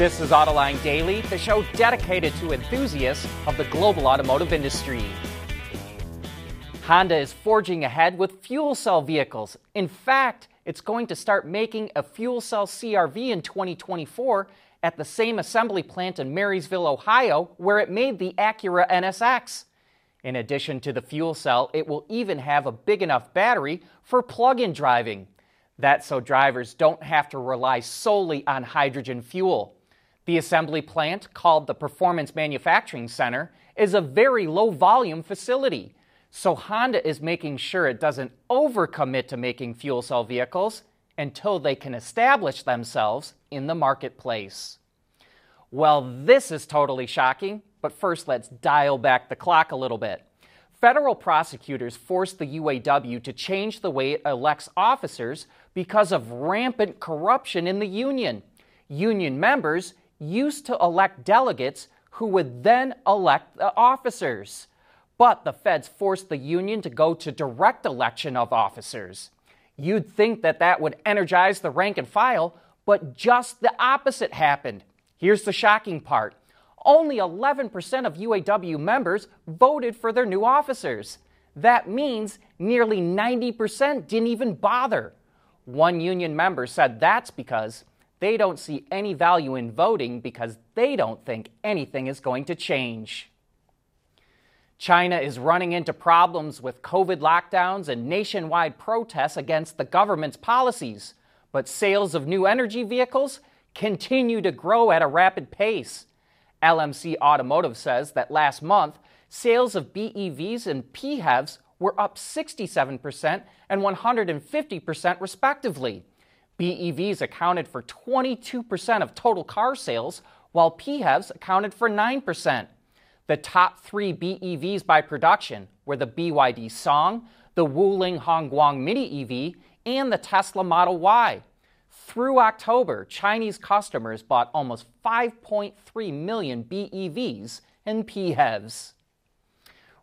This is Autoline Daily, the show dedicated to enthusiasts of the global automotive industry. Honda is forging ahead with fuel cell vehicles. In fact, it's going to start making a fuel cell CRV in 2024 at the same assembly plant in Marysville, Ohio, where it made the Acura NSX. In addition to the fuel cell, it will even have a big enough battery for plug in driving. That's so drivers don't have to rely solely on hydrogen fuel. The assembly plant, called the Performance Manufacturing Center, is a very low volume facility. So Honda is making sure it doesn't overcommit to making fuel cell vehicles until they can establish themselves in the marketplace. Well, this is totally shocking, but first let's dial back the clock a little bit. Federal prosecutors forced the UAW to change the way it elects officers because of rampant corruption in the union. Union members used to elect delegates who would then elect the officers. But the feds forced the union to go to direct election of officers. You'd think that that would energize the rank and file, but just the opposite happened. Here's the shocking part only 11% of UAW members voted for their new officers. That means nearly 90% didn't even bother. One union member said that's because they don't see any value in voting because they don't think anything is going to change. China is running into problems with COVID lockdowns and nationwide protests against the government's policies, but sales of new energy vehicles continue to grow at a rapid pace. LMC Automotive says that last month, sales of BEVs and PHEVs were up 67% and 150% respectively. BEVs accounted for 22% of total car sales, while PHEVs accounted for 9%. The top three BEVs by production were the BYD Song, the Wuling Hongguang Mini EV, and the Tesla Model Y. Through October, Chinese customers bought almost 5.3 million BEVs and PHEVs.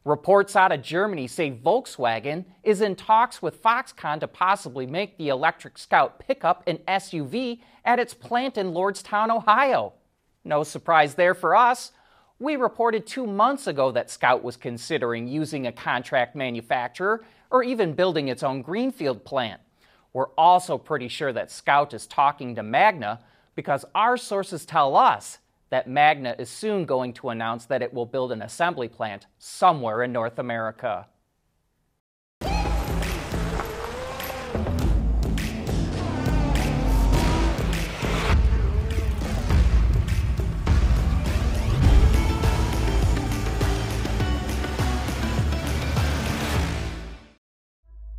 Reports out of Germany say Volkswagen is in talks with Foxconn to possibly make the electric Scout pickup an SUV at its plant in Lordstown, Ohio. No surprise there for us. We reported two months ago that Scout was considering using a contract manufacturer or even building its own greenfield plant. We're also pretty sure that Scout is talking to Magna because our sources tell us that Magna is soon going to announce that it will build an assembly plant somewhere in North America.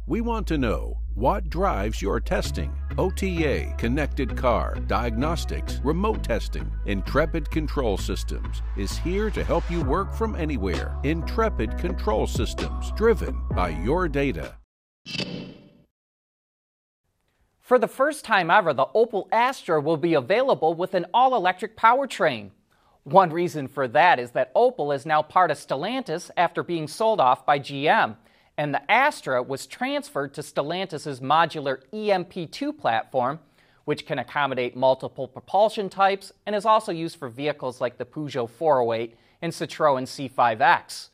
We want to know what drives your testing. OTA, connected car, diagnostics, remote testing. Intrepid Control Systems is here to help you work from anywhere. Intrepid Control Systems, driven by your data. For the first time ever, the Opel Astra will be available with an all electric powertrain. One reason for that is that Opel is now part of Stellantis after being sold off by GM and the Astra was transferred to Stellantis' modular EMP2 platform, which can accommodate multiple propulsion types and is also used for vehicles like the Peugeot 408 and Citroën C5X.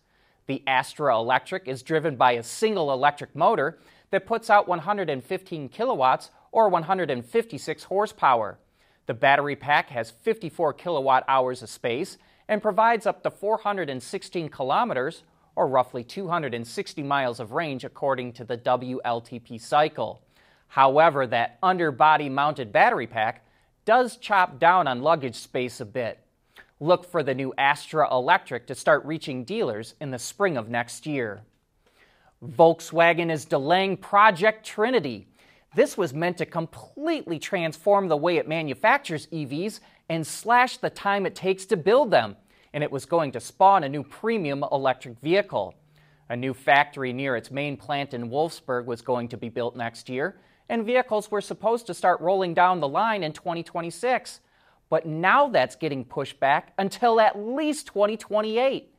The Astra Electric is driven by a single electric motor that puts out 115 kilowatts or 156 horsepower. The battery pack has 54 kilowatt hours of space and provides up to 416 kilometers or roughly 260 miles of range according to the WLTP cycle. However, that underbody mounted battery pack does chop down on luggage space a bit. Look for the new Astra Electric to start reaching dealers in the spring of next year. Volkswagen is delaying Project Trinity. This was meant to completely transform the way it manufactures EVs and slash the time it takes to build them and it was going to spawn a new premium electric vehicle. A new factory near its main plant in Wolfsburg was going to be built next year, and vehicles were supposed to start rolling down the line in 2026. But now that's getting pushed back until at least 2028.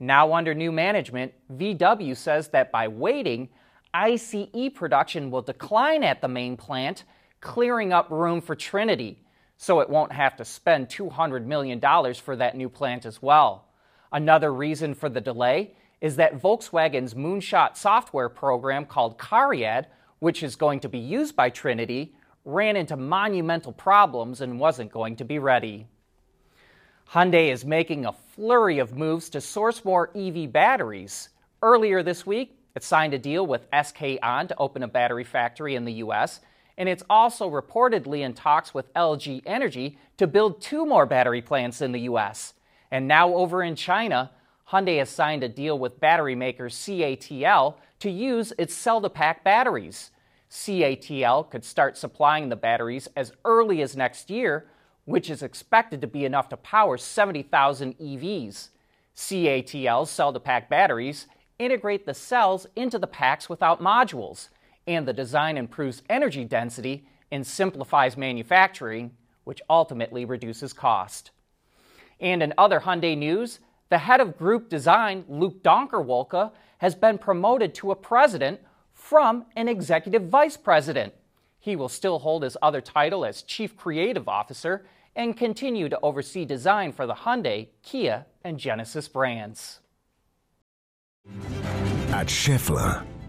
Now, under new management, VW says that by waiting, ICE production will decline at the main plant, clearing up room for Trinity. So it won't have to spend $200 million for that new plant as well. Another reason for the delay is that Volkswagen's moonshot software program called Cariad, which is going to be used by Trinity, ran into monumental problems and wasn't going to be ready. Hyundai is making a flurry of moves to source more EV batteries. Earlier this week, it signed a deal with SK On to open a battery factory in the U.S., and it's also reportedly in talks with LG Energy to build two more battery plants in the U.S. And now, over in China, Hyundai has signed a deal with battery maker CATL to use its cell to pack batteries. CATL could start supplying the batteries as early as next year, which is expected to be enough to power 70,000 EVs. CATL's cell to pack batteries integrate the cells into the packs without modules, and the design improves energy density and simplifies manufacturing, which ultimately reduces cost. And in other Hyundai news, the head of group design, Luke Donkerwolke, has been promoted to a president from an executive vice president. He will still hold his other title as chief creative officer and continue to oversee design for the Hyundai, Kia, and Genesis brands. At Schaeffler,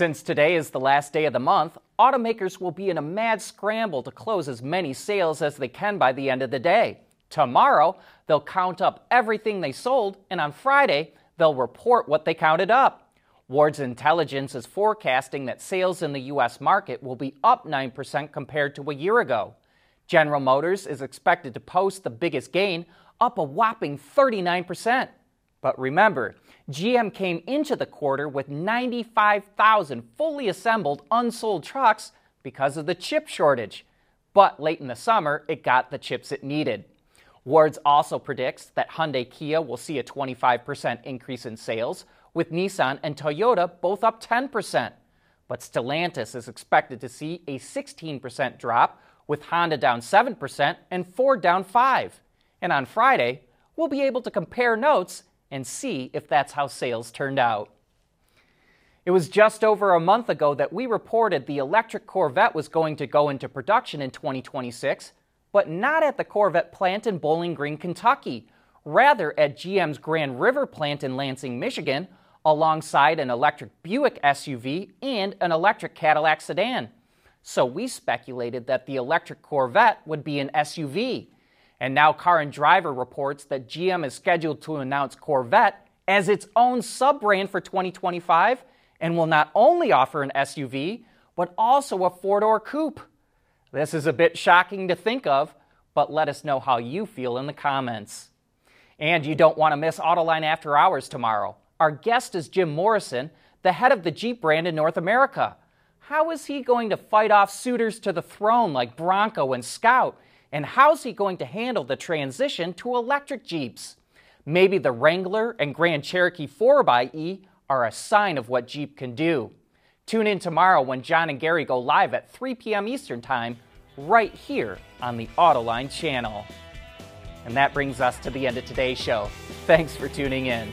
Since today is the last day of the month, automakers will be in a mad scramble to close as many sales as they can by the end of the day. Tomorrow, they'll count up everything they sold, and on Friday, they'll report what they counted up. Ward's Intelligence is forecasting that sales in the U.S. market will be up 9% compared to a year ago. General Motors is expected to post the biggest gain, up a whopping 39%. But remember, GM came into the quarter with 95,000 fully assembled unsold trucks because of the chip shortage. But late in the summer, it got the chips it needed. Wards also predicts that Hyundai Kia will see a 25% increase in sales, with Nissan and Toyota both up 10%. But Stellantis is expected to see a 16% drop, with Honda down 7% and Ford down 5. And on Friday, we'll be able to compare notes and see if that's how sales turned out. It was just over a month ago that we reported the electric Corvette was going to go into production in 2026, but not at the Corvette plant in Bowling Green, Kentucky, rather at GM's Grand River plant in Lansing, Michigan, alongside an electric Buick SUV and an electric Cadillac sedan. So we speculated that the electric Corvette would be an SUV. And now Car and Driver reports that GM is scheduled to announce Corvette as its own sub brand for 2025 and will not only offer an SUV, but also a four door coupe. This is a bit shocking to think of, but let us know how you feel in the comments. And you don't want to miss Autoline After Hours tomorrow. Our guest is Jim Morrison, the head of the Jeep brand in North America. How is he going to fight off suitors to the throne like Bronco and Scout and how's he going to handle the transition to electric Jeeps? Maybe the Wrangler and Grand Cherokee 4xE are a sign of what Jeep can do. Tune in tomorrow when John and Gary go live at 3 p.m. Eastern Time, right here on the Autoline channel. And that brings us to the end of today's show. Thanks for tuning in.